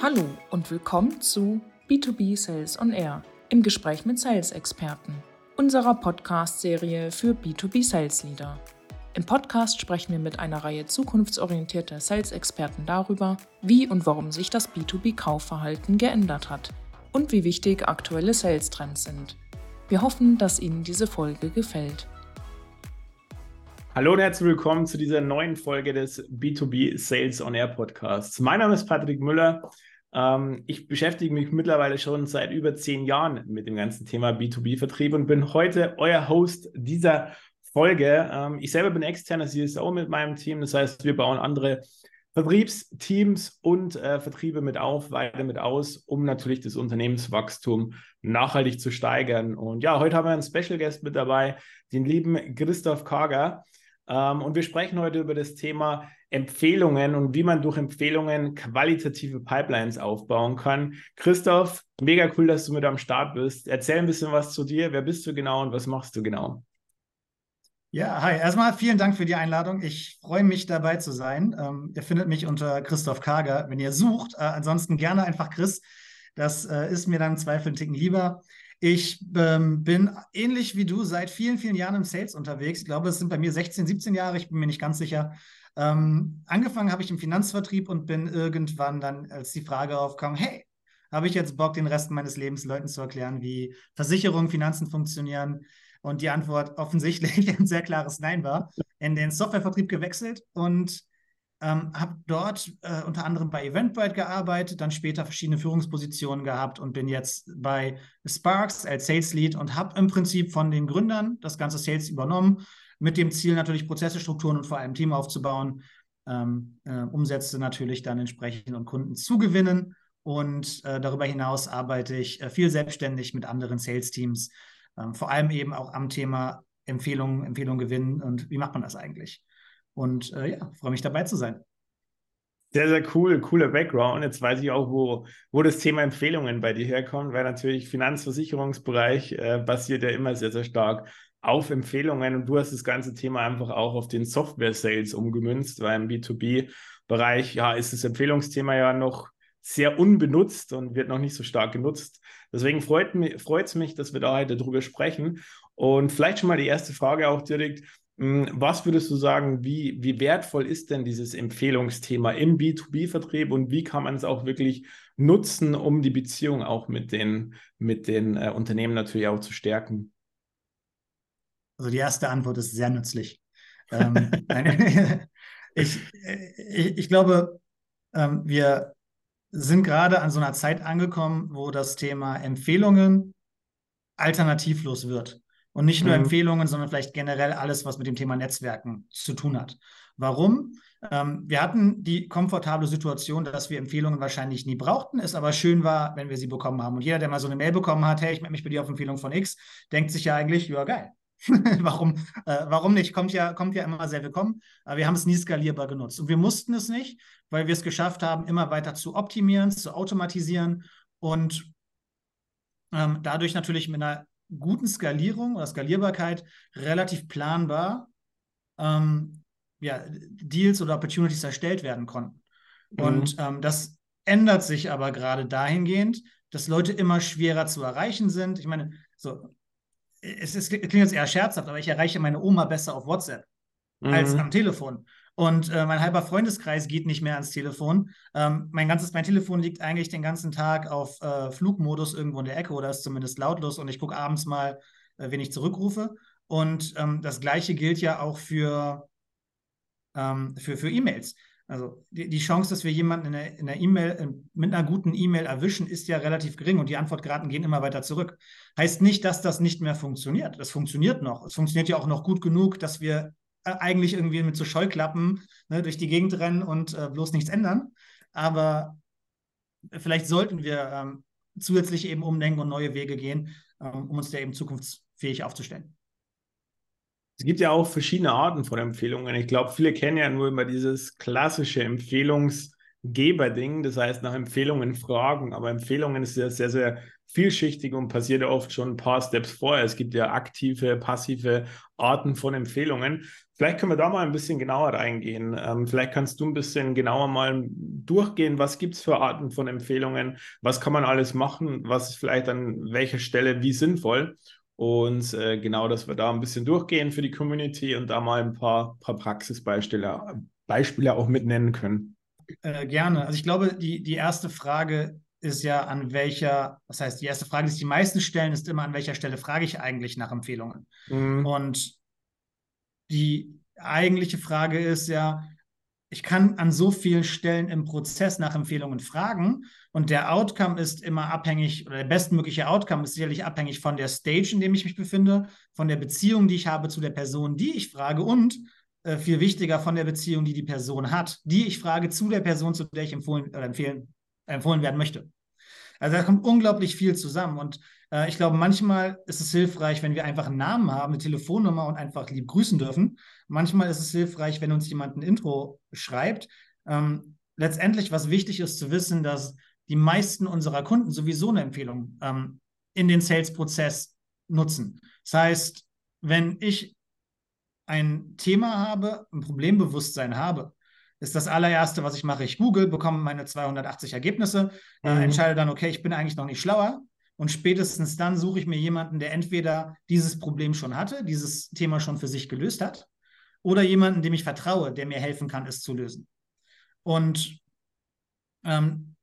Hallo und willkommen zu B2B Sales on Air im Gespräch mit Sales-Experten, unserer Podcast-Serie für B2B Sales Leader. Im Podcast sprechen wir mit einer Reihe zukunftsorientierter Sales-Experten darüber, wie und warum sich das B2B-Kaufverhalten geändert hat und wie wichtig aktuelle Sales-Trends sind. Wir hoffen, dass Ihnen diese Folge gefällt. Hallo und herzlich willkommen zu dieser neuen Folge des B2B Sales on Air Podcasts. Mein Name ist Patrick Müller. Ähm, ich beschäftige mich mittlerweile schon seit über zehn Jahren mit dem ganzen Thema B2B-Vertrieb und bin heute euer Host dieser Folge. Ähm, ich selber bin externer CSO mit meinem Team. Das heißt, wir bauen andere Vertriebsteams und äh, Vertriebe mit auf, weiter mit aus, um natürlich das Unternehmenswachstum nachhaltig zu steigern. Und ja, heute haben wir einen Special Guest mit dabei, den lieben Christoph Kager. Ähm, und wir sprechen heute über das Thema Empfehlungen und wie man durch Empfehlungen qualitative Pipelines aufbauen kann. Christoph, mega cool, dass du mit am Start bist. Erzähl ein bisschen was zu dir. Wer bist du genau und was machst du genau? Ja, hi. Erstmal vielen Dank für die Einladung. Ich freue mich dabei zu sein. Ähm, ihr findet mich unter Christoph Kager, wenn ihr sucht. Äh, ansonsten gerne einfach Chris. Das äh, ist mir dann im Zweifel einen Ticken lieber. Ich ähm, bin ähnlich wie du seit vielen, vielen Jahren im Sales unterwegs. Ich glaube, es sind bei mir 16, 17 Jahre, ich bin mir nicht ganz sicher. Ähm, angefangen habe ich im Finanzvertrieb und bin irgendwann dann, als die Frage aufkam, hey, habe ich jetzt Bock, den Rest meines Lebens Leuten zu erklären, wie Versicherungen, Finanzen funktionieren? Und die Antwort offensichtlich ein sehr klares Nein war. In den Softwarevertrieb gewechselt und ähm, habe dort äh, unter anderem bei Eventbrite gearbeitet, dann später verschiedene Führungspositionen gehabt und bin jetzt bei Sparks als Sales Lead und habe im Prinzip von den Gründern das ganze Sales übernommen, mit dem Ziel natürlich Prozesse, Strukturen und vor allem Team aufzubauen, ähm, äh, Umsätze natürlich dann entsprechend und Kunden zu gewinnen. Und äh, darüber hinaus arbeite ich äh, viel selbstständig mit anderen Sales-Teams, ähm, vor allem eben auch am Thema Empfehlungen, Empfehlungen gewinnen und wie macht man das eigentlich? Und äh, ja, freue mich dabei zu sein. Sehr, sehr cool, cooler Background. Jetzt weiß ich auch, wo, wo das Thema Empfehlungen bei dir herkommt, weil natürlich Finanzversicherungsbereich äh, basiert ja immer sehr, sehr stark auf Empfehlungen und du hast das ganze Thema einfach auch auf den Software-Sales umgemünzt, weil im B2B-Bereich ja ist das Empfehlungsthema ja noch sehr unbenutzt und wird noch nicht so stark genutzt. Deswegen freut es mich, dass wir da heute drüber sprechen. Und vielleicht schon mal die erste Frage auch direkt. Hm, was würdest du sagen, wie, wie wertvoll ist denn dieses Empfehlungsthema im B2B-Vertrieb und wie kann man es auch wirklich nutzen, um die Beziehung auch mit den, mit den äh, Unternehmen natürlich auch zu stärken? Also die erste Antwort ist sehr nützlich. ähm, ich, ich, ich, glaube, ähm, wir sind gerade an so einer Zeit angekommen, wo das Thema Empfehlungen alternativlos wird. Und nicht nur mhm. Empfehlungen, sondern vielleicht generell alles, was mit dem Thema Netzwerken zu tun hat. Warum? Ähm, wir hatten die komfortable Situation, dass wir Empfehlungen wahrscheinlich nie brauchten, es aber schön war, wenn wir sie bekommen haben. Und jeder, der mal so eine Mail bekommen hat, hey, ich melde mich bei dir auf Empfehlung von X, denkt sich ja eigentlich, ja, geil. warum, äh, warum nicht? Kommt ja, kommt ja immer sehr willkommen. Aber wir haben es nie skalierbar genutzt. Und wir mussten es nicht, weil wir es geschafft haben, immer weiter zu optimieren, zu automatisieren und ähm, dadurch natürlich mit einer guten Skalierung oder Skalierbarkeit relativ planbar ähm, ja, Deals oder Opportunities erstellt werden konnten. Mhm. Und ähm, das ändert sich aber gerade dahingehend, dass Leute immer schwerer zu erreichen sind. Ich meine, so, es, ist, es klingt jetzt eher scherzhaft, aber ich erreiche meine Oma besser auf WhatsApp mhm. als am Telefon. Und äh, mein halber Freundeskreis geht nicht mehr ans Telefon. Ähm, mein ganzes, mein Telefon liegt eigentlich den ganzen Tag auf äh, Flugmodus irgendwo in der Ecke oder ist zumindest lautlos und ich gucke abends mal, äh, wen ich zurückrufe. Und ähm, das gleiche gilt ja auch für, ähm, für, für E-Mails. Also die, die, Chance, dass wir jemanden in der E-Mail mit einer guten E-Mail erwischen, ist ja relativ gering und die Antwortraten gehen immer weiter zurück. Heißt nicht, dass das nicht mehr funktioniert. Das funktioniert noch. Es funktioniert ja auch noch gut genug, dass wir äh, eigentlich irgendwie mit so Scheuklappen ne, durch die Gegend rennen und äh, bloß nichts ändern. Aber vielleicht sollten wir ähm, zusätzlich eben umdenken und neue Wege gehen, ähm, um uns da eben zukunftsfähig aufzustellen. Es gibt ja auch verschiedene Arten von Empfehlungen. Ich glaube, viele kennen ja nur immer dieses klassische Empfehlungs- Geberding, das heißt nach Empfehlungen fragen, aber Empfehlungen ist ja sehr, sehr vielschichtig und passiert ja oft schon ein paar Steps vorher. Es gibt ja aktive, passive Arten von Empfehlungen. Vielleicht können wir da mal ein bisschen genauer reingehen. Ähm, vielleicht kannst du ein bisschen genauer mal durchgehen, was gibt es für Arten von Empfehlungen, was kann man alles machen, was ist vielleicht an welcher Stelle wie sinnvoll. Und äh, genau, dass wir da ein bisschen durchgehen für die Community und da mal ein paar, paar Praxisbeispiele Beispiele auch mit nennen können. Äh, gerne. Also ich glaube, die, die erste Frage ist ja, an welcher, das heißt, die erste Frage, die die meisten stellen, ist immer, an welcher Stelle frage ich eigentlich nach Empfehlungen? Mhm. Und die eigentliche Frage ist ja, ich kann an so vielen Stellen im Prozess nach Empfehlungen fragen und der Outcome ist immer abhängig, oder der bestmögliche Outcome ist sicherlich abhängig von der Stage, in dem ich mich befinde, von der Beziehung, die ich habe zu der Person, die ich frage und äh, viel wichtiger von der Beziehung, die die Person hat, die ich frage zu der Person, zu der ich empfohlen, oder empfehlen, empfohlen werden möchte. Also da kommt unglaublich viel zusammen und äh, ich glaube, manchmal ist es hilfreich, wenn wir einfach einen Namen haben, eine Telefonnummer und einfach lieb grüßen dürfen. Manchmal ist es hilfreich, wenn uns jemand ein Intro schreibt. Ähm, letztendlich, was wichtig ist zu wissen, dass die meisten unserer Kunden sowieso eine Empfehlung ähm, in den Sales-Prozess nutzen. Das heißt, wenn ich ein Thema habe, ein Problembewusstsein habe, ist das allererste, was ich mache. Ich google, bekomme meine 280 Ergebnisse, mhm. äh, entscheide dann, okay, ich bin eigentlich noch nicht schlauer. Und spätestens dann suche ich mir jemanden, der entweder dieses Problem schon hatte, dieses Thema schon für sich gelöst hat, oder jemanden, dem ich vertraue, der mir helfen kann, es zu lösen. Und ähm,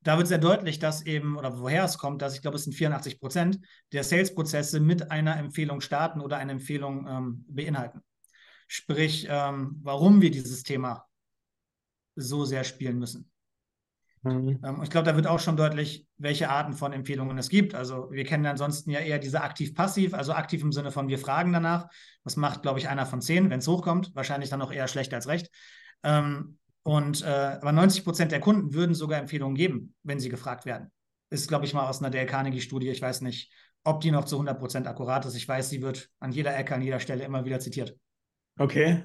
da wird sehr deutlich, dass eben, oder woher es kommt, dass ich glaube, es sind 84 Prozent der Sales-Prozesse mit einer Empfehlung starten oder eine Empfehlung ähm, beinhalten. Sprich, ähm, warum wir dieses Thema so sehr spielen müssen. Mhm. Ähm, ich glaube, da wird auch schon deutlich, welche Arten von Empfehlungen es gibt. Also wir kennen ansonsten ja eher diese aktiv-passiv, also aktiv im Sinne von wir fragen danach. Das macht, glaube ich, einer von zehn, wenn es hochkommt. Wahrscheinlich dann auch eher schlecht als recht. Ähm, und äh, aber 90 Prozent der Kunden würden sogar Empfehlungen geben, wenn sie gefragt werden. Ist, glaube ich, mal aus einer Dale Carnegie-Studie. Ich weiß nicht, ob die noch zu 100 Prozent akkurat ist. Ich weiß, sie wird an jeder Ecke, an jeder Stelle immer wieder zitiert. Okay.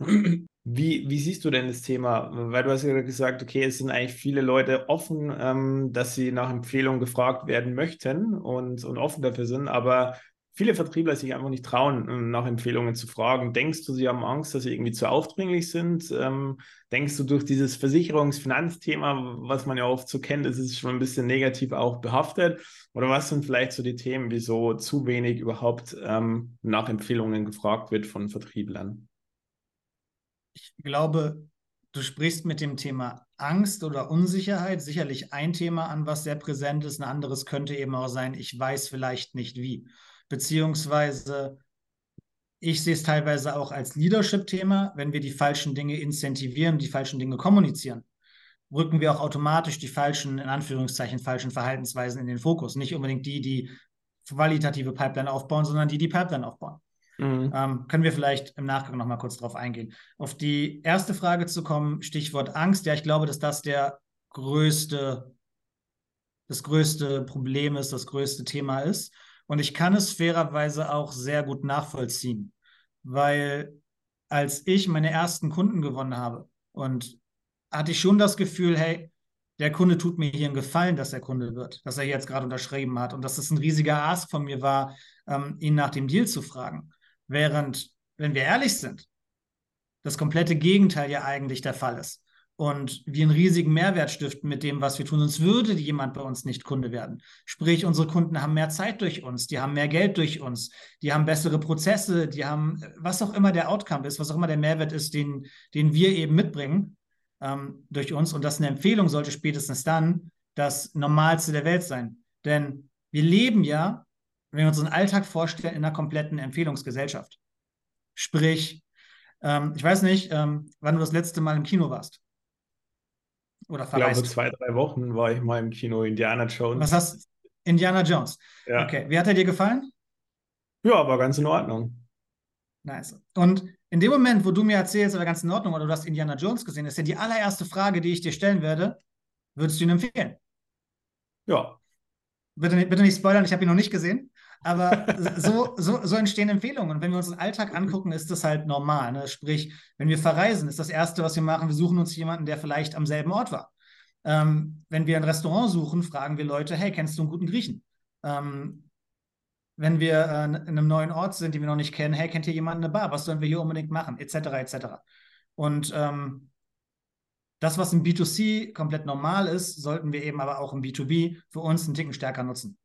Wie, wie siehst du denn das Thema? Weil du hast ja gesagt, okay, es sind eigentlich viele Leute offen, ähm, dass sie nach Empfehlungen gefragt werden möchten und, und offen dafür sind, aber viele Vertriebler sich einfach nicht trauen, ähm, nach Empfehlungen zu fragen. Denkst du, sie haben Angst, dass sie irgendwie zu aufdringlich sind? Ähm, denkst du, durch dieses Versicherungsfinanzthema, was man ja oft so kennt, ist es schon ein bisschen negativ auch behaftet? Oder was sind vielleicht so die Themen, wieso zu wenig überhaupt ähm, nach Empfehlungen gefragt wird von Vertrieblern? ich glaube, du sprichst mit dem Thema Angst oder Unsicherheit sicherlich ein Thema an, was sehr präsent ist. Ein anderes könnte eben auch sein, ich weiß vielleicht nicht wie. Beziehungsweise ich sehe es teilweise auch als Leadership-Thema, wenn wir die falschen Dinge incentivieren, die falschen Dinge kommunizieren, rücken wir auch automatisch die falschen, in Anführungszeichen, falschen Verhaltensweisen in den Fokus. Nicht unbedingt die, die qualitative Pipeline aufbauen, sondern die, die Pipeline aufbauen. Mhm. Ähm, können wir vielleicht im Nachgang noch mal kurz drauf eingehen. Auf die erste Frage zu kommen, Stichwort Angst. Ja, ich glaube, dass das der größte, das größte Problem ist, das größte Thema ist. Und ich kann es fairerweise auch sehr gut nachvollziehen, weil als ich meine ersten Kunden gewonnen habe und hatte ich schon das Gefühl, hey, der Kunde tut mir hier einen Gefallen, dass er Kunde wird, dass er jetzt gerade unterschrieben hat und dass es ein riesiger Ask von mir war, ähm, ihn nach dem Deal zu fragen. Während, wenn wir ehrlich sind, das komplette Gegenteil ja eigentlich der Fall ist. Und wir einen riesigen Mehrwert stiften mit dem, was wir tun. Sonst würde jemand bei uns nicht Kunde werden. Sprich, unsere Kunden haben mehr Zeit durch uns, die haben mehr Geld durch uns, die haben bessere Prozesse, die haben, was auch immer der Outcome ist, was auch immer der Mehrwert ist, den, den wir eben mitbringen ähm, durch uns. Und das eine Empfehlung sollte spätestens dann das Normalste der Welt sein. Denn wir leben ja wenn wir uns unseren Alltag vorstellen in einer kompletten Empfehlungsgesellschaft. Sprich, ähm, ich weiß nicht, ähm, wann du das letzte Mal im Kino warst. Oder verreist. Ich glaube, zwei, drei Wochen war ich mal im Kino Indiana Jones. Was hast du? Indiana Jones. Ja. Okay, wie hat er dir gefallen? Ja, war ganz in Ordnung. Nice. Und in dem Moment, wo du mir erzählst, war ganz in Ordnung, oder du hast Indiana Jones gesehen, ist ja die allererste Frage, die ich dir stellen werde, würdest du ihn empfehlen? Ja. Bitte, bitte nicht spoilern, ich habe ihn noch nicht gesehen. Aber so, so, so entstehen Empfehlungen. Und wenn wir uns den Alltag angucken, ist das halt normal. Ne? Sprich, wenn wir verreisen, ist das Erste, was wir machen, wir suchen uns jemanden, der vielleicht am selben Ort war. Ähm, wenn wir ein Restaurant suchen, fragen wir Leute, hey, kennst du einen guten Griechen? Ähm, wenn wir äh, in einem neuen Ort sind, den wir noch nicht kennen, hey, kennt ihr jemanden eine Bar? Was sollen wir hier unbedingt machen? Etc. etc. Und ähm, das, was im B2C komplett normal ist, sollten wir eben aber auch im B2B für uns einen Ticken stärker nutzen.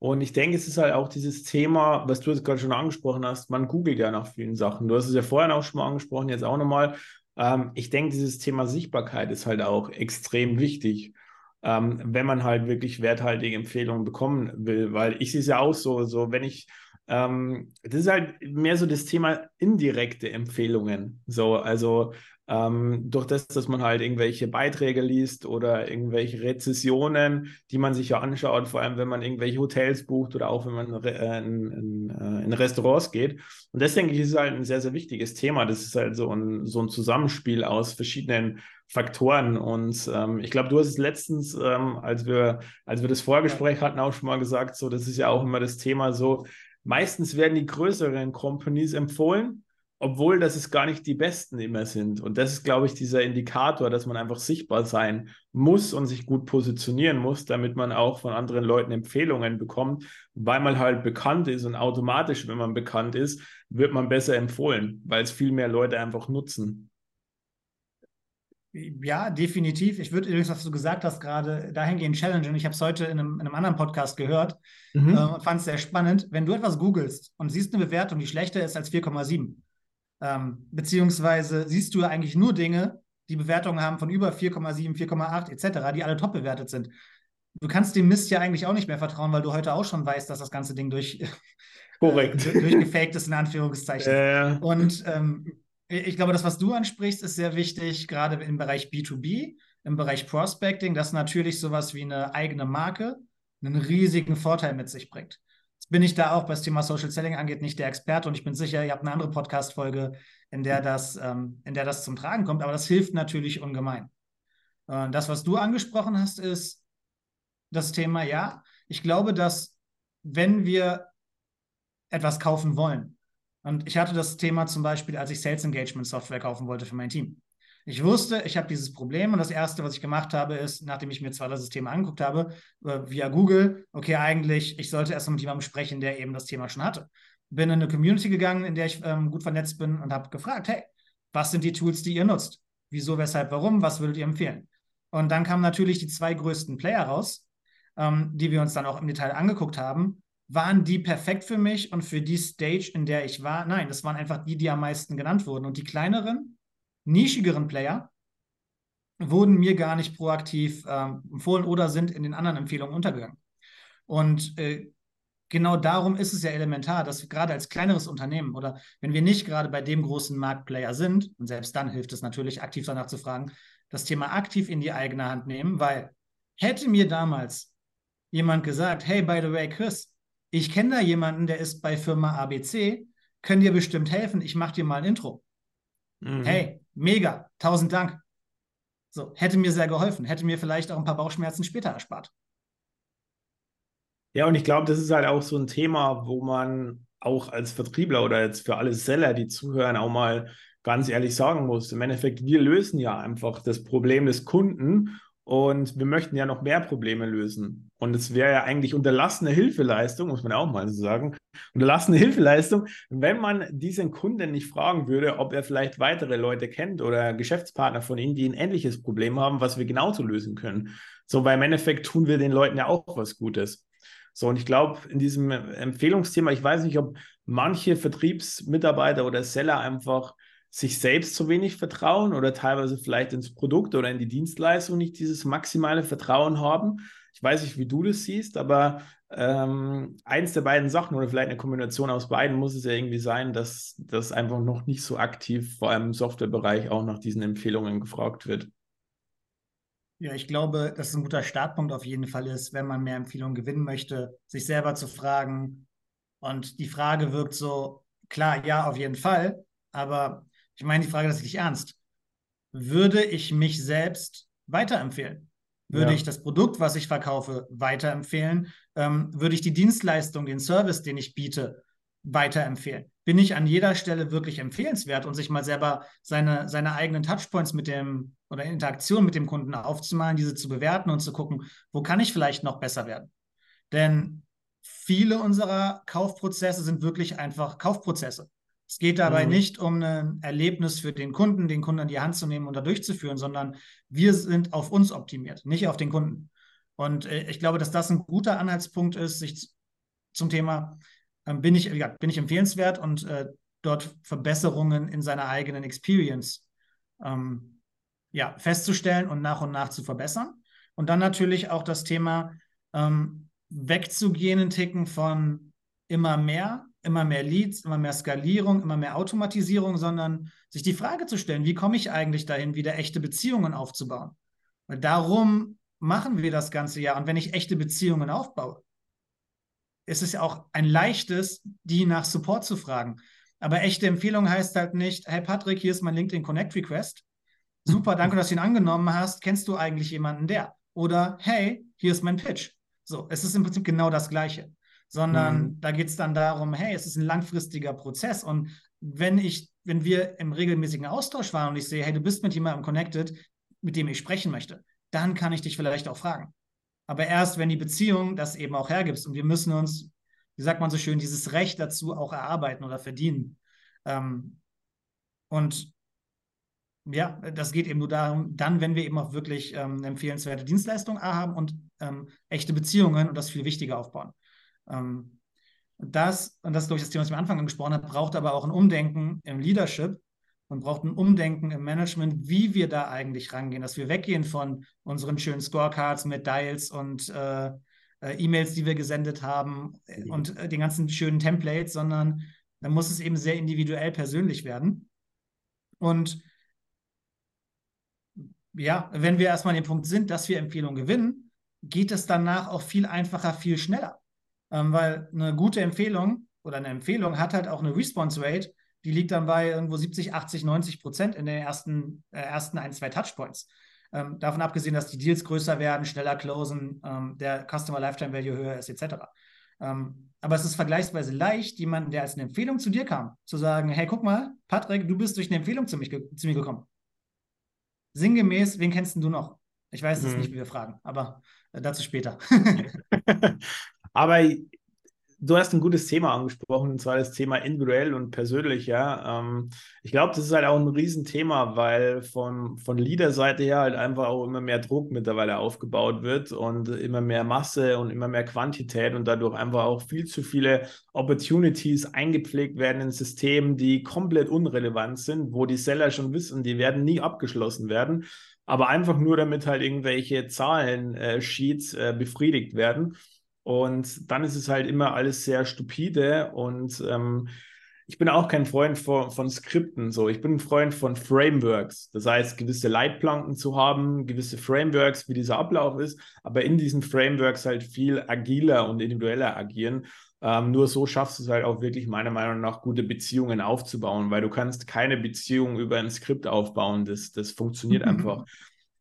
Und ich denke, es ist halt auch dieses Thema, was du jetzt gerade schon angesprochen hast, man googelt ja nach vielen Sachen. Du hast es ja vorhin auch schon mal angesprochen, jetzt auch nochmal. Ähm, ich denke, dieses Thema Sichtbarkeit ist halt auch extrem wichtig ähm, wenn man halt wirklich werthaltige Empfehlungen bekommen will. Weil ich sehe es ja auch so, so wenn ich, ähm, das ist halt mehr so das Thema indirekte Empfehlungen. So, also ähm, durch das, dass man halt irgendwelche Beiträge liest oder irgendwelche Rezessionen, die man sich ja anschaut, vor allem wenn man irgendwelche Hotels bucht oder auch wenn man äh, in, in, äh, in, Restaurants geht. Und das denke ich ist halt ein sehr, sehr wichtiges Thema. Das ist halt so ein, so ein Zusammenspiel aus verschiedenen Faktoren. Und ähm, ich glaube, du hast es letztens, ähm, als wir, als wir das Vorgespräch hatten, auch schon mal gesagt, so, das ist ja auch immer das Thema so, meistens werden die größeren Companies empfohlen obwohl das es gar nicht die Besten immer sind. Und das ist, glaube ich, dieser Indikator, dass man einfach sichtbar sein muss und sich gut positionieren muss, damit man auch von anderen Leuten Empfehlungen bekommt, weil man halt bekannt ist und automatisch, wenn man bekannt ist, wird man besser empfohlen, weil es viel mehr Leute einfach nutzen. Ja, definitiv. Ich würde übrigens, was du gesagt hast, gerade dahingehend challengen. Ich habe es heute in einem, in einem, anderen Podcast gehört mhm. äh, und fand es sehr spannend. Wenn du etwas googelst und siehst eine Bewertung, die schlechter ist als 4,7, ähm, beziehungsweise siehst du eigentlich nur Dinge, die Bewertungen haben von über 4,7, 4,8 etc., die alle top bewertet sind. Du kannst dem Mist ja eigentlich auch nicht mehr vertrauen, weil du heute auch schon weißt, dass das ganze Ding durch, Korrekt. Durchgefaked ist, in Anführungszeichen. Äh. Und ähm, ich glaube, das, was du ansprichst, ist sehr wichtig, gerade im Bereich B2B, im Bereich Prospecting, dass natürlich sowas wie eine eigene Marke einen riesigen Vorteil mit sich bringt bin ich da auch, was das Thema Social Selling angeht, nicht der Experte und ich bin sicher, ihr habt eine andere Podcast-Folge, in der das, ähm, in der das zum Tragen kommt, aber das hilft natürlich ungemein. Äh, das, was du angesprochen hast, ist das Thema, ja, ich glaube, dass wenn wir etwas kaufen wollen, und ich hatte das Thema zum Beispiel, als ich Sales Engagement Software kaufen wollte für mein Team. Ich wusste, ich habe dieses Problem und das Erste, was ich gemacht habe, ist, nachdem ich mir zwei Systeme angeguckt habe, äh, via Google, okay, eigentlich, ich sollte erst mal mit jemandem sprechen, der eben das Thema schon hatte. Bin in eine Community gegangen, in der ich ähm, gut vernetzt bin und habe gefragt, hey, was sind die Tools, die ihr nutzt? Wieso, weshalb, warum? Was würdet ihr empfehlen? Und dann kamen natürlich die zwei größten Player raus, ähm, die wir uns dann auch im Detail angeguckt haben. Waren die perfekt für mich und für die Stage, in der ich war? Nein, das waren einfach die, die am meisten genannt wurden. Und die kleineren, nischigeren Player wurden mir gar nicht proaktiv äh, empfohlen oder sind in den anderen Empfehlungen untergegangen. Und äh, genau darum ist es ja elementar, dass wir gerade als kleineres Unternehmen oder wenn wir nicht gerade bei dem großen Marktplayer sind, und selbst dann hilft es natürlich, aktiv danach zu fragen, das Thema aktiv in die eigene Hand nehmen, weil hätte mir damals jemand gesagt, hey, by the way, Chris, ich kenne da jemanden, der ist bei Firma ABC, können dir bestimmt helfen, ich mache dir mal ein Intro. Mhm. Hey, mega, tausend Dank. So, hätte mir sehr geholfen, hätte mir vielleicht auch ein paar Bauchschmerzen später erspart. Ja, und ich glaube, das ist halt auch so ein Thema, wo man auch als Vertriebler oder jetzt für alle Seller, die zuhören, auch mal ganz ehrlich sagen muss. Im Endeffekt, wir lösen ja einfach das Problem des Kunden und wir möchten ja noch mehr Probleme lösen. Und es wäre ja eigentlich unterlassene Hilfeleistung, muss man ja auch mal so sagen, unterlassene Hilfeleistung, wenn man diesen Kunden nicht fragen würde, ob er vielleicht weitere Leute kennt oder Geschäftspartner von ihnen, die ein ähnliches Problem haben, was wir genauso lösen können. So, weil im Endeffekt tun wir den Leuten ja auch was Gutes. So, und ich glaube, in diesem Empfehlungsthema, ich weiß nicht, ob manche Vertriebsmitarbeiter oder Seller einfach sich selbst zu wenig vertrauen oder teilweise vielleicht ins Produkt oder in die Dienstleistung nicht dieses maximale Vertrauen haben. Ich weiß nicht, wie du das siehst, aber ähm, eins der beiden Sachen oder vielleicht eine Kombination aus beiden muss es ja irgendwie sein, dass das einfach noch nicht so aktiv, vor allem im Softwarebereich, auch nach diesen Empfehlungen gefragt wird. Ja, ich glaube, dass es ein guter Startpunkt auf jeden Fall ist, wenn man mehr Empfehlungen gewinnen möchte, sich selber zu fragen. Und die Frage wirkt so, klar, ja, auf jeden Fall, aber ich meine die Frage tatsächlich ernst. Würde ich mich selbst weiterempfehlen? Würde ja. ich das Produkt, was ich verkaufe, weiterempfehlen? Ähm, würde ich die Dienstleistung, den Service, den ich biete, weiterempfehlen? Bin ich an jeder Stelle wirklich empfehlenswert und sich mal selber seine, seine eigenen Touchpoints mit dem oder Interaktion mit dem Kunden aufzumalen, diese zu bewerten und zu gucken, wo kann ich vielleicht noch besser werden? Denn viele unserer Kaufprozesse sind wirklich einfach Kaufprozesse. Es geht dabei mhm. nicht um ein Erlebnis für den Kunden, den Kunden an die Hand zu nehmen und da durchzuführen, sondern wir sind auf uns optimiert, nicht auf den Kunden. Und äh, ich glaube, dass das ein guter Anhaltspunkt ist, sich zum Thema, äh, bin, ich, ja, bin ich empfehlenswert und äh, dort Verbesserungen in seiner eigenen Experience ähm, ja, festzustellen und nach und nach zu verbessern. Und dann natürlich auch das Thema ähm, wegzugehen, ein Ticken von immer mehr immer mehr Leads, immer mehr Skalierung, immer mehr Automatisierung, sondern sich die Frage zu stellen, wie komme ich eigentlich dahin, wieder echte Beziehungen aufzubauen? Weil darum machen wir das ganze Jahr. Und wenn ich echte Beziehungen aufbaue, ist es ja auch ein leichtes, die nach Support zu fragen. Aber echte Empfehlung heißt halt nicht, hey Patrick, hier ist mein LinkedIn Connect Request. Super, danke, dass du ihn angenommen hast. Kennst du eigentlich jemanden, der? Oder hey, hier ist mein Pitch. So, es ist im Prinzip genau das Gleiche sondern mhm. da geht es dann darum, hey, es ist ein langfristiger Prozess und wenn ich, wenn wir im regelmäßigen Austausch waren und ich sehe, hey, du bist mit jemandem connected, mit dem ich sprechen möchte, dann kann ich dich vielleicht auch fragen. Aber erst, wenn die Beziehung das eben auch hergibt und wir müssen uns, wie sagt man so schön, dieses Recht dazu auch erarbeiten oder verdienen. Ähm, und ja, das geht eben nur darum, dann, wenn wir eben auch wirklich ähm, empfehlenswerte Dienstleistungen haben und ähm, echte Beziehungen und das viel wichtiger aufbauen. Ähm, das, und das ist, glaube ich, das Thema, was ich am Anfang angesprochen habe, braucht aber auch ein Umdenken im Leadership und braucht ein Umdenken im Management, wie wir da eigentlich rangehen, dass wir weggehen von unseren schönen Scorecards mit Dials und äh, äh, E-Mails, die wir gesendet haben mhm. und äh, den ganzen schönen Templates, sondern da muss es eben sehr individuell persönlich werden. Und ja, wenn wir erstmal an dem Punkt sind, dass wir Empfehlungen gewinnen, geht es danach auch viel einfacher, viel schneller. Ähm, weil eine gute Empfehlung oder eine Empfehlung hat halt auch eine Response Rate, die liegt dann bei irgendwo 70, 80, 90 Prozent in den ersten, äh, ersten ein, zwei Touchpoints. Ähm, davon abgesehen, dass die Deals größer werden, schneller closen, ähm, der Customer Lifetime Value höher ist, etc. Ähm, aber es ist vergleichsweise leicht, jemanden, der als eine Empfehlung zu dir kam, zu sagen: Hey, guck mal, Patrick, du bist durch eine Empfehlung zu, mich, zu mir gekommen. Sinngemäß, wen kennst du noch? Ich weiß es mhm. nicht, wie wir fragen, aber äh, dazu später. Aber du hast ein gutes Thema angesprochen, und zwar das Thema individuell und persönlich, ja. Ähm, ich glaube, das ist halt auch ein Riesenthema, weil von, von Leader-Seite her halt einfach auch immer mehr Druck mittlerweile aufgebaut wird und immer mehr Masse und immer mehr Quantität und dadurch einfach auch viel zu viele Opportunities eingepflegt werden in Systemen, die komplett unrelevant sind, wo die Seller schon wissen, die werden nie abgeschlossen werden aber einfach nur damit halt irgendwelche Zahlen-Sheets äh, äh, befriedigt werden. Und dann ist es halt immer alles sehr stupide und ähm, ich bin auch kein Freund von, von Skripten. So, ich bin ein Freund von Frameworks. Das heißt, gewisse Leitplanken zu haben, gewisse Frameworks, wie dieser Ablauf ist, aber in diesen Frameworks halt viel agiler und individueller agieren. Ähm, nur so schaffst du es halt auch wirklich meiner Meinung nach gute Beziehungen aufzubauen, weil du kannst keine Beziehung über ein Skript aufbauen. Das, das funktioniert einfach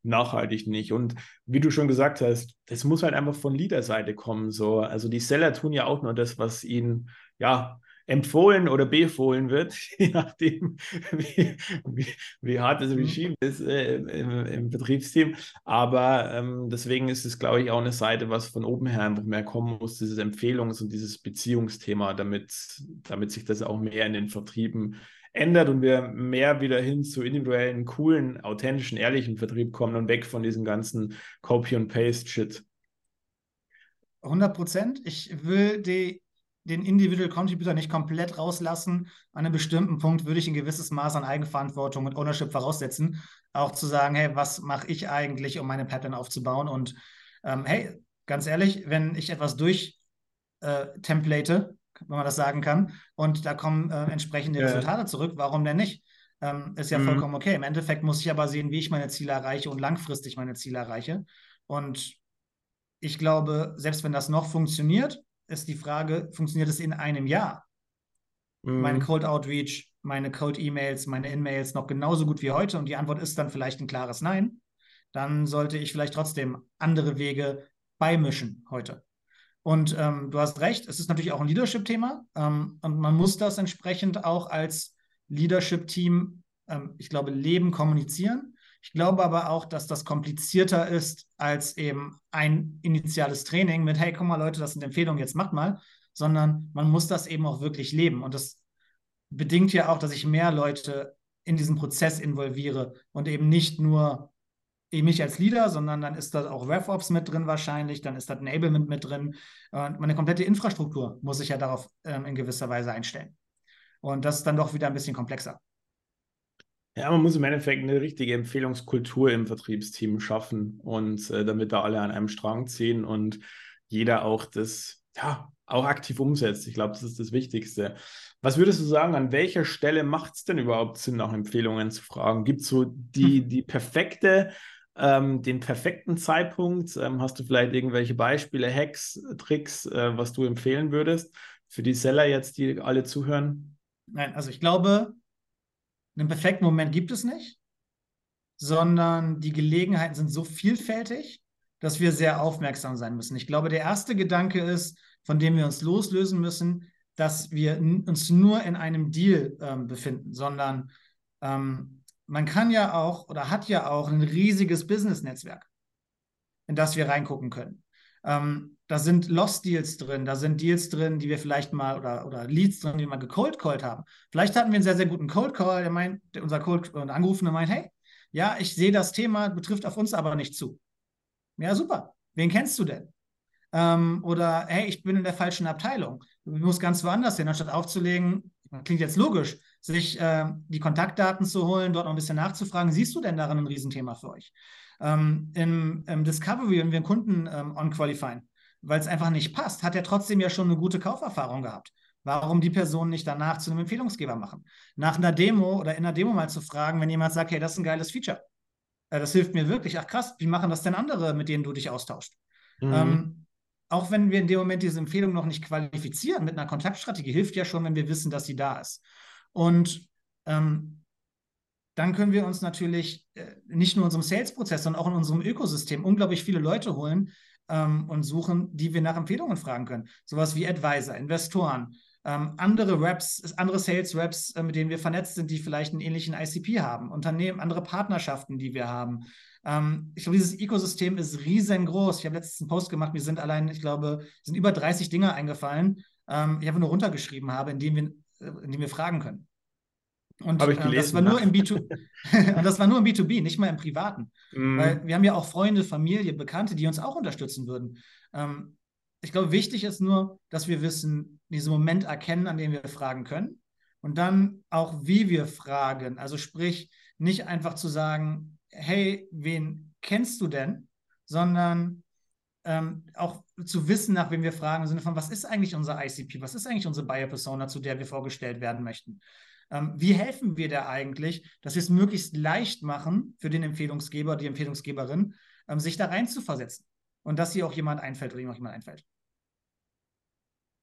nachhaltig nicht. Und wie du schon gesagt hast, das muss halt einfach von Leader-Seite kommen. So. Also die Seller tun ja auch nur das, was ihnen ja empfohlen oder befohlen wird, je nachdem, wie, wie, wie hart das mhm. Regime ist äh, im, im, Betriebsteam. Aber ähm, deswegen ist es, glaube ich, auch eine Seite, was von oben her einfach mehr kommen muss, dieses Empfehlungs- und dieses Beziehungsthema, damit, damit sich das auch mehr in den Vertrieben ändert und wir mehr wieder hin zu individuellen, coolen, authentischen, ehrlichen Vertrieb kommen und weg von diesem ganzen Copy- und Paste-Shit. 100 Prozent. Ich will die, den Individual Contributor nicht komplett rauslassen. An einem bestimmten Punkt würde ich ein gewisses Maß an Eigenverantwortung und Ownership voraussetzen. Auch zu sagen, hey, was mache ich eigentlich, um meine Pattern aufzubauen? Und ähm, hey, ganz ehrlich, wenn ich etwas durch äh, template, wenn man das sagen kann. Und da kommen äh, entsprechende ja. Resultate zurück. Warum denn nicht? Ähm, ist ja mhm. vollkommen okay. Im Endeffekt muss ich aber sehen, wie ich meine Ziele erreiche und langfristig meine Ziele erreiche. Und ich glaube, selbst wenn das noch funktioniert, ist die Frage, funktioniert es in einem Jahr? Mhm. Meine Cold Outreach, meine Cold E-Mails, meine In-Mails noch genauso gut wie heute? Und die Antwort ist dann vielleicht ein klares Nein. dann sollte ich vielleicht trotzdem andere Wege beimischen heute. Und ähm, du hast recht, es ist natürlich auch ein Leadership-Thema ähm, und man muss das entsprechend auch als Leadership-Team, ähm, ich glaube, leben, kommunizieren. Ich glaube aber auch, dass das komplizierter ist als eben ein initiales Training mit, hey, guck mal Leute, das sind Empfehlungen, jetzt macht mal, sondern man muss das eben auch wirklich leben. Und das bedingt ja auch, dass ich mehr Leute in diesen Prozess involviere und eben nicht nur eben mich als Leader, sondern dann ist da auch RevOps mit drin wahrscheinlich, dann ist das Enablement mit drin und meine komplette Infrastruktur muss ich ja darauf ähm, in gewisser Weise einstellen. Und das ist dann doch wieder ein bisschen komplexer. Ja, man muss im Endeffekt eine richtige Empfehlungskultur im Vertriebsteam schaffen und äh, damit da alle an einem Strang ziehen und jeder auch das, ja, auch aktiv umsetzt. Ich glaube, das ist das Wichtigste. Was würdest du sagen, an welcher Stelle macht es denn überhaupt Sinn, nach Empfehlungen zu fragen? Gibt es so die, die perfekte, ähm, den perfekten Zeitpunkt? Ähm, hast du vielleicht irgendwelche Beispiele, Hacks, Tricks, äh, was du empfehlen würdest für die Seller jetzt, die alle zuhören? Nein, also ich glaube, einen perfekten Moment gibt es nicht, sondern die Gelegenheiten sind so vielfältig, dass wir sehr aufmerksam sein müssen. Ich glaube, der erste Gedanke ist, von dem wir uns loslösen müssen, dass wir uns nur in einem Deal ähm, befinden, sondern ähm, man kann ja auch oder hat ja auch ein riesiges Business-Netzwerk, in das wir reingucken können. Ähm, da sind Lost Deals drin, da sind Deals drin, die wir vielleicht mal oder, oder Leads drin, die wir mal gecold called haben. Vielleicht hatten wir einen sehr, sehr guten Cold Call, der meint, unser Cold und Angerufene meint, hey, ja, ich sehe das Thema, betrifft auf uns aber nicht zu. Ja, super. Wen kennst du denn? Ähm, oder hey, ich bin in der falschen Abteilung. Du musst ganz woanders hin, anstatt aufzulegen, klingt jetzt logisch, sich äh, die Kontaktdaten zu holen, dort noch ein bisschen nachzufragen, siehst du denn darin ein Riesenthema für euch? Ähm, im, im, Discovery, wenn wir einen Kunden ähm, on-qualifyen, weil es einfach nicht passt, hat er trotzdem ja schon eine gute Kauferfahrung gehabt. Warum die Person nicht danach zu einem Empfehlungsgeber machen? Nach einer Demo oder in einer Demo mal zu fragen, wenn jemand sagt, hey, das ist ein geiles Feature. Äh, das hilft mir wirklich. Ach krass, wie machen das denn andere, mit denen du dich austauschst? Mhm. Ähm, auch wenn wir in dem Moment diese Empfehlung noch nicht qualifizieren mit einer Kontaktstrategie, hilft ja schon, wenn wir wissen, dass sie da ist. Und ähm, dann können wir uns natürlich äh, nicht nur in unserem Sales-Prozess, sondern auch in unserem Ökosystem unglaublich viele Leute holen ähm, und suchen, die wir nach Empfehlungen fragen können. Sowas wie Advisor, Investoren, ähm, andere Reps, andere Sales Reps, äh, mit denen wir vernetzt sind, die vielleicht einen ähnlichen ICP haben, Unternehmen, andere Partnerschaften, die wir haben. Ähm, ich glaube, dieses Ökosystem ist riesengroß. Ich habe letztens einen Post gemacht, mir sind allein, ich glaube, sind über 30 Dinge eingefallen, ähm, ich einfach nur runtergeschrieben habe, in denen wir, äh, in denen wir fragen können. Und ich gelesen, äh, das war nur im B2, und das war nur im B2B, nicht mal im Privaten. Mm. Weil wir haben ja auch Freunde, Familie, Bekannte, die uns auch unterstützen würden. Ähm, ich glaube, wichtig ist nur, dass wir wissen, diesen Moment erkennen, an dem wir fragen können. Und dann auch, wie wir fragen. Also sprich, nicht einfach zu sagen, hey, wen kennst du denn? Sondern ähm, auch zu wissen, nach wem wir fragen, im Sinne von, was ist eigentlich unser ICP? Was ist eigentlich unsere Buyer-Persona, zu der wir vorgestellt werden möchten? Ähm, wie helfen wir da eigentlich, dass wir es möglichst leicht machen für den Empfehlungsgeber, die Empfehlungsgeberin, ähm, sich da rein zu versetzen? Und dass hier auch jemand einfällt oder jemand einfällt.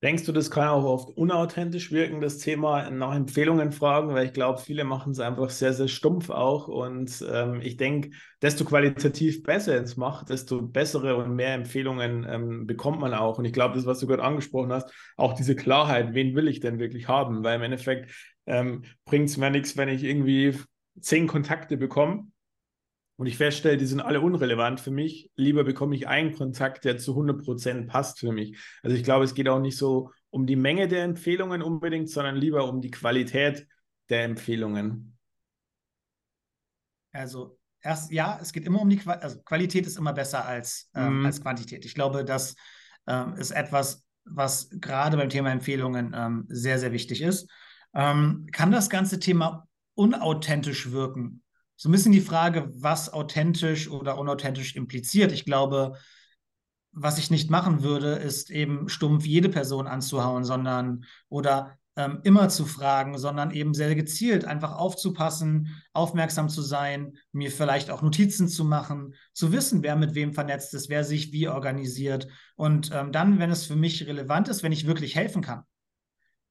Denkst du, das kann auch oft unauthentisch wirken, das Thema nach Empfehlungen fragen? Weil ich glaube, viele machen es einfach sehr, sehr stumpf auch. Und ähm, ich denke, desto qualitativ besser es macht, desto bessere und mehr Empfehlungen ähm, bekommt man auch. Und ich glaube, das, was du gerade angesprochen hast, auch diese Klarheit, wen will ich denn wirklich haben? Weil im Endeffekt ähm, bringt es mir nichts, wenn ich irgendwie zehn Kontakte bekomme und ich feststelle, die sind alle unrelevant für mich. Lieber bekomme ich einen Kontakt, der zu 100% passt für mich. Also ich glaube, es geht auch nicht so um die Menge der Empfehlungen unbedingt, sondern lieber um die Qualität der Empfehlungen. Also erst ja, es geht immer um die Qualität. Also Qualität ist immer besser als, ähm, mm. als Quantität. Ich glaube, das ähm, ist etwas, was gerade beim Thema Empfehlungen ähm, sehr, sehr wichtig ist. Ähm, kann das ganze Thema unauthentisch wirken? So ein bisschen die Frage, was authentisch oder unauthentisch impliziert. Ich glaube, was ich nicht machen würde, ist eben stumpf jede Person anzuhauen, sondern oder ähm, immer zu fragen, sondern eben sehr gezielt einfach aufzupassen, aufmerksam zu sein, mir vielleicht auch Notizen zu machen, zu wissen, wer mit wem vernetzt ist, wer sich wie organisiert. Und ähm, dann, wenn es für mich relevant ist, wenn ich wirklich helfen kann,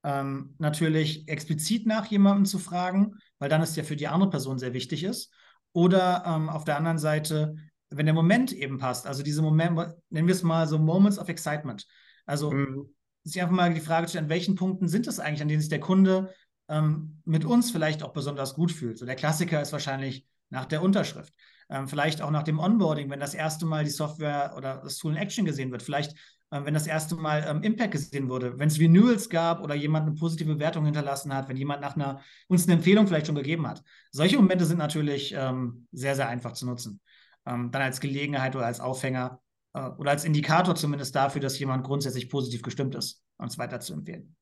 ähm, natürlich explizit nach jemandem zu fragen, weil dann es ja für die andere Person sehr wichtig ist. Oder ähm, auf der anderen Seite, wenn der Moment eben passt, also diese Moment, nennen wir es mal so Moments of Excitement. Also mhm. sich einfach mal die Frage stellen, an welchen Punkten sind es eigentlich, an denen sich der Kunde ähm, mit uns vielleicht auch besonders gut fühlt. So der Klassiker ist wahrscheinlich nach der Unterschrift. Ähm, vielleicht auch nach dem Onboarding, wenn das erste Mal die Software oder das Tool in Action gesehen wird. Vielleicht, wenn das erste Mal ähm, Impact gesehen wurde. Wenn es Renewals gab oder jemand eine positive Bewertung hinterlassen hat, wenn jemand nach einer, uns eine Empfehlung vielleicht schon gegeben hat. Solche Momente sind natürlich ähm, sehr, sehr einfach zu nutzen. Ähm, dann als Gelegenheit oder als Aufhänger äh, oder als Indikator zumindest dafür, dass jemand grundsätzlich positiv gestimmt ist, uns weiter zu empfehlen.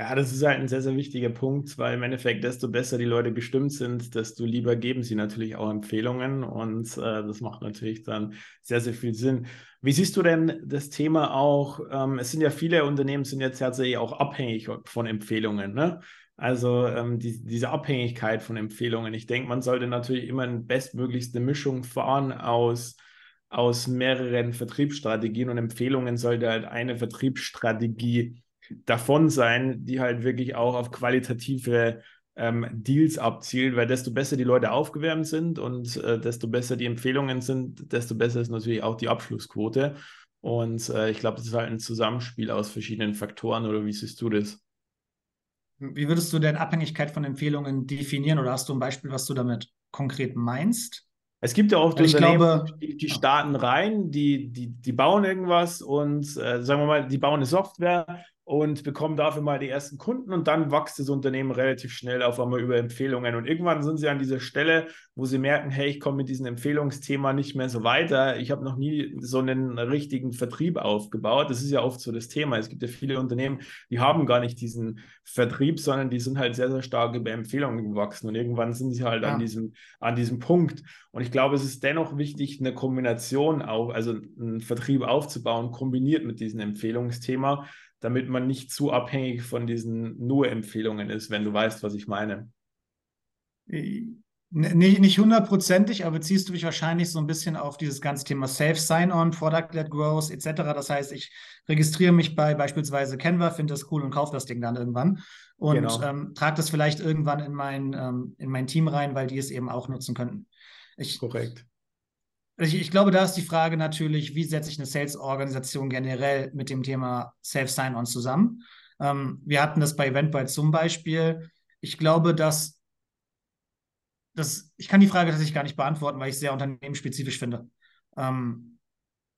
Ja, das ist halt ein sehr, sehr wichtiger Punkt, weil im Endeffekt, desto besser die Leute gestimmt sind, desto lieber geben sie natürlich auch Empfehlungen und äh, das macht natürlich dann sehr, sehr viel Sinn. Wie siehst du denn das Thema auch? Ähm, es sind ja viele Unternehmen sind jetzt tatsächlich auch abhängig von Empfehlungen, ne? Also ähm, die, diese Abhängigkeit von Empfehlungen. Ich denke, man sollte natürlich immer eine bestmöglichste Mischung fahren aus aus mehreren Vertriebsstrategien und Empfehlungen sollte halt eine Vertriebsstrategie davon sein, die halt wirklich auch auf qualitative ähm, Deals abzielt, weil desto besser die Leute aufgewärmt sind und äh, desto besser die Empfehlungen sind, desto besser ist natürlich auch die Abschlussquote. Und äh, ich glaube, das ist halt ein Zusammenspiel aus verschiedenen Faktoren, oder wie siehst du das? Wie würdest du denn Abhängigkeit von Empfehlungen definieren oder hast du ein Beispiel, was du damit konkret meinst? Es gibt ja oft ich Unternehmen, glaube, die, die starten rein, die, die, die bauen irgendwas und äh, sagen wir mal, die bauen eine Software und bekommen dafür mal die ersten Kunden und dann wächst das Unternehmen relativ schnell auf einmal über Empfehlungen. Und irgendwann sind sie an dieser Stelle, wo sie merken, hey, ich komme mit diesem Empfehlungsthema nicht mehr so weiter. Ich habe noch nie so einen richtigen Vertrieb aufgebaut. Das ist ja oft so das Thema. Es gibt ja viele Unternehmen, die haben gar nicht diesen Vertrieb, sondern die sind halt sehr, sehr stark über Empfehlungen gewachsen. Und irgendwann sind sie halt ja. an, diesem, an diesem Punkt. Und ich glaube, es ist dennoch wichtig, eine Kombination auch, also einen Vertrieb aufzubauen, kombiniert mit diesem Empfehlungsthema damit man nicht zu abhängig von diesen nur Empfehlungen ist, wenn du weißt, was ich meine. Nicht, nicht hundertprozentig, aber beziehst du dich wahrscheinlich so ein bisschen auf dieses ganze Thema Safe Sign-On, Product-led Growth etc. Das heißt, ich registriere mich bei beispielsweise Canva, finde das cool und kaufe das Ding dann irgendwann und genau. ähm, trage das vielleicht irgendwann in mein, ähm, in mein Team rein, weil die es eben auch nutzen könnten. Ich, Korrekt. Ich, ich, glaube, da ist die Frage natürlich, wie setze ich eine Sales-Organisation generell mit dem Thema Self-Sign-On zusammen? Ähm, wir hatten das bei Eventbrite zum Beispiel. Ich glaube, dass das, ich kann die Frage tatsächlich gar nicht beantworten, weil ich es sehr unternehmensspezifisch finde. Ähm,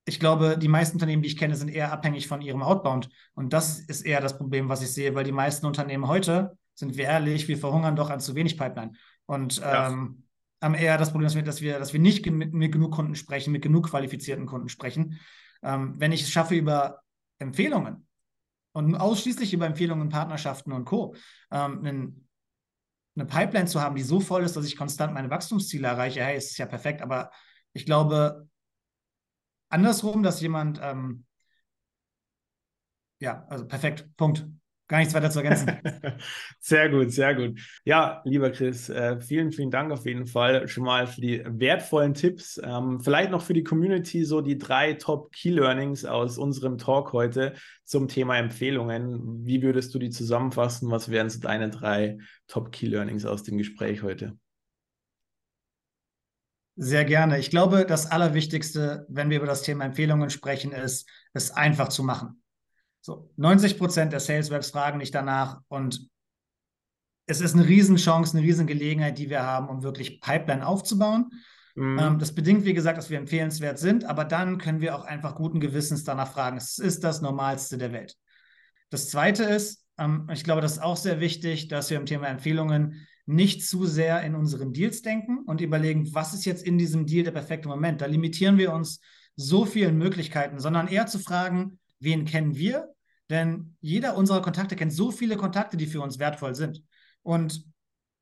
ich glaube, die meisten Unternehmen, die ich kenne, sind eher abhängig von ihrem Outbound. Und das ist eher das Problem, was ich sehe, weil die meisten Unternehmen heute, sind wir ehrlich, wir verhungern doch an zu wenig Pipeline. Und ja. ähm, haben eher das Problem, dass wir, dass wir, dass wir nicht mit, mit genug Kunden sprechen, mit genug qualifizierten Kunden sprechen. Ähm, wenn ich es schaffe, über Empfehlungen und ausschließlich über Empfehlungen, Partnerschaften und Co. Ähm, einen, eine Pipeline zu haben, die so voll ist, dass ich konstant meine Wachstumsziele erreiche, hey, ist ja perfekt. Aber ich glaube, andersrum, dass jemand, ähm, ja, also perfekt, Punkt. Gar nichts weiter zu ergänzen. sehr gut, sehr gut. Ja, lieber Chris, äh, vielen, vielen Dank auf jeden Fall schon mal für die wertvollen Tipps. Ähm, vielleicht noch für die Community so die drei Top Key Learnings aus unserem Talk heute zum Thema Empfehlungen. Wie würdest du die zusammenfassen? Was wären so deine drei Top Key Learnings aus dem Gespräch heute? Sehr gerne. Ich glaube, das Allerwichtigste, wenn wir über das Thema Empfehlungen sprechen, ist, es einfach zu machen. So, 90 Prozent der Sales Reps fragen nicht danach und es ist eine Riesenchance, eine Riesengelegenheit, die wir haben, um wirklich Pipeline aufzubauen. Mhm. Ähm, das bedingt, wie gesagt, dass wir empfehlenswert sind, aber dann können wir auch einfach guten Gewissens danach fragen. Es ist das Normalste der Welt. Das Zweite ist, ähm, ich glaube, das ist auch sehr wichtig, dass wir im Thema Empfehlungen nicht zu sehr in unseren Deals denken und überlegen, was ist jetzt in diesem Deal der perfekte Moment. Da limitieren wir uns so vielen Möglichkeiten, sondern eher zu fragen, wen kennen wir? Denn jeder unserer Kontakte kennt so viele Kontakte, die für uns wertvoll sind. Und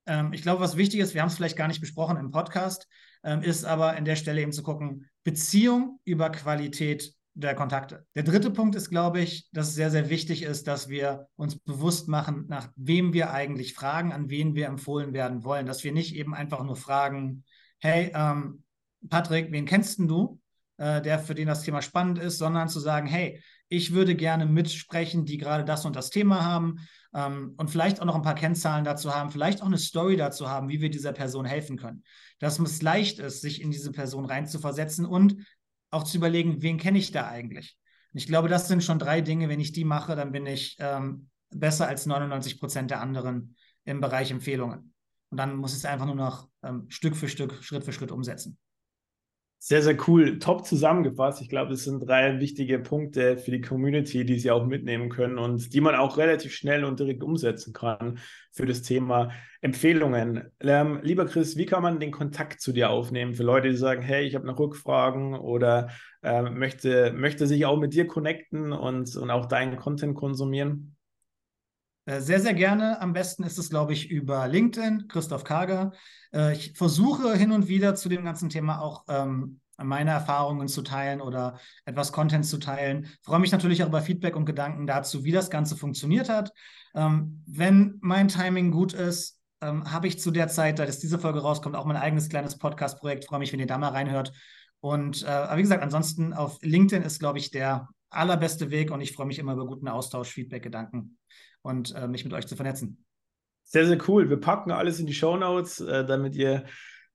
ähm, ich glaube, was wichtig ist, wir haben es vielleicht gar nicht besprochen im Podcast, ähm, ist aber an der Stelle eben zu gucken, Beziehung über Qualität der Kontakte. Der dritte Punkt ist, glaube ich, dass es sehr, sehr wichtig ist, dass wir uns bewusst machen, nach wem wir eigentlich fragen, an wen wir empfohlen werden wollen. Dass wir nicht eben einfach nur fragen, hey, ähm, Patrick, wen kennst du, äh, der für den das Thema spannend ist, sondern zu sagen, hey, ich würde gerne mitsprechen, die gerade das und das Thema haben ähm, und vielleicht auch noch ein paar Kennzahlen dazu haben, vielleicht auch eine Story dazu haben, wie wir dieser Person helfen können. Dass es leicht ist, sich in diese Person reinzuversetzen und auch zu überlegen, wen kenne ich da eigentlich? Und ich glaube, das sind schon drei Dinge. Wenn ich die mache, dann bin ich ähm, besser als 99 Prozent der anderen im Bereich Empfehlungen. Und dann muss ich es einfach nur noch ähm, Stück für Stück, Schritt für Schritt umsetzen. Sehr, sehr cool. Top zusammengefasst. Ich glaube, es sind drei wichtige Punkte für die Community, die Sie auch mitnehmen können und die man auch relativ schnell und direkt umsetzen kann für das Thema Empfehlungen. Ähm, lieber Chris, wie kann man den Kontakt zu dir aufnehmen für Leute, die sagen, hey, ich habe noch Rückfragen oder äh, möchte, möchte sich auch mit dir connecten und, und auch deinen Content konsumieren? Äh, sehr, sehr gerne. Am besten ist es, glaube ich, über LinkedIn, Christoph Kager. Äh, ich versuche hin und wieder zu dem ganzen Thema auch ähm, meine Erfahrungen zu teilen oder etwas Content zu teilen. freue mich natürlich auch über Feedback und Gedanken dazu, wie das Ganze funktioniert hat. Ähm, wenn mein Timing gut ist, ähm, habe ich zu der Zeit, da diese Folge rauskommt, auch mein eigenes kleines Podcast-Projekt. Freue mich, wenn ihr da mal reinhört. Und äh, aber wie gesagt, ansonsten auf LinkedIn ist, glaube ich, der allerbeste Weg und ich freue mich immer über guten Austausch, Feedback, Gedanken und äh, mich mit euch zu vernetzen. Sehr, sehr cool. Wir packen alles in die Show Notes, äh, damit ihr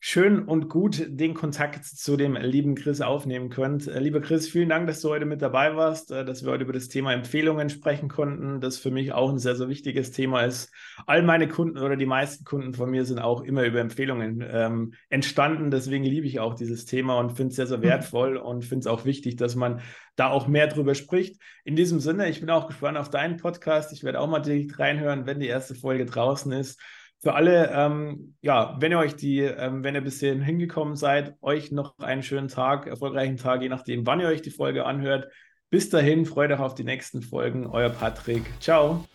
schön und gut den Kontakt zu dem lieben Chris aufnehmen könnt. Äh, lieber Chris, vielen Dank, dass du heute mit dabei warst, äh, dass wir heute über das Thema Empfehlungen sprechen konnten, das für mich auch ein sehr, sehr wichtiges Thema ist. All meine Kunden oder die meisten Kunden von mir sind auch immer über Empfehlungen ähm, entstanden. Deswegen liebe ich auch dieses Thema und finde es sehr, sehr mhm. wertvoll und finde es auch wichtig, dass man da auch mehr drüber spricht. In diesem Sinne, ich bin auch gespannt auf deinen Podcast. Ich werde auch mal direkt reinhören, wenn die erste Folge draußen ist für alle, ähm, ja, wenn ihr euch die, ähm, wenn ihr bis hierhin hingekommen seid, euch noch einen schönen Tag, erfolgreichen Tag, je nachdem, wann ihr euch die Folge anhört. Bis dahin, freut euch auf die nächsten Folgen. Euer Patrick. Ciao.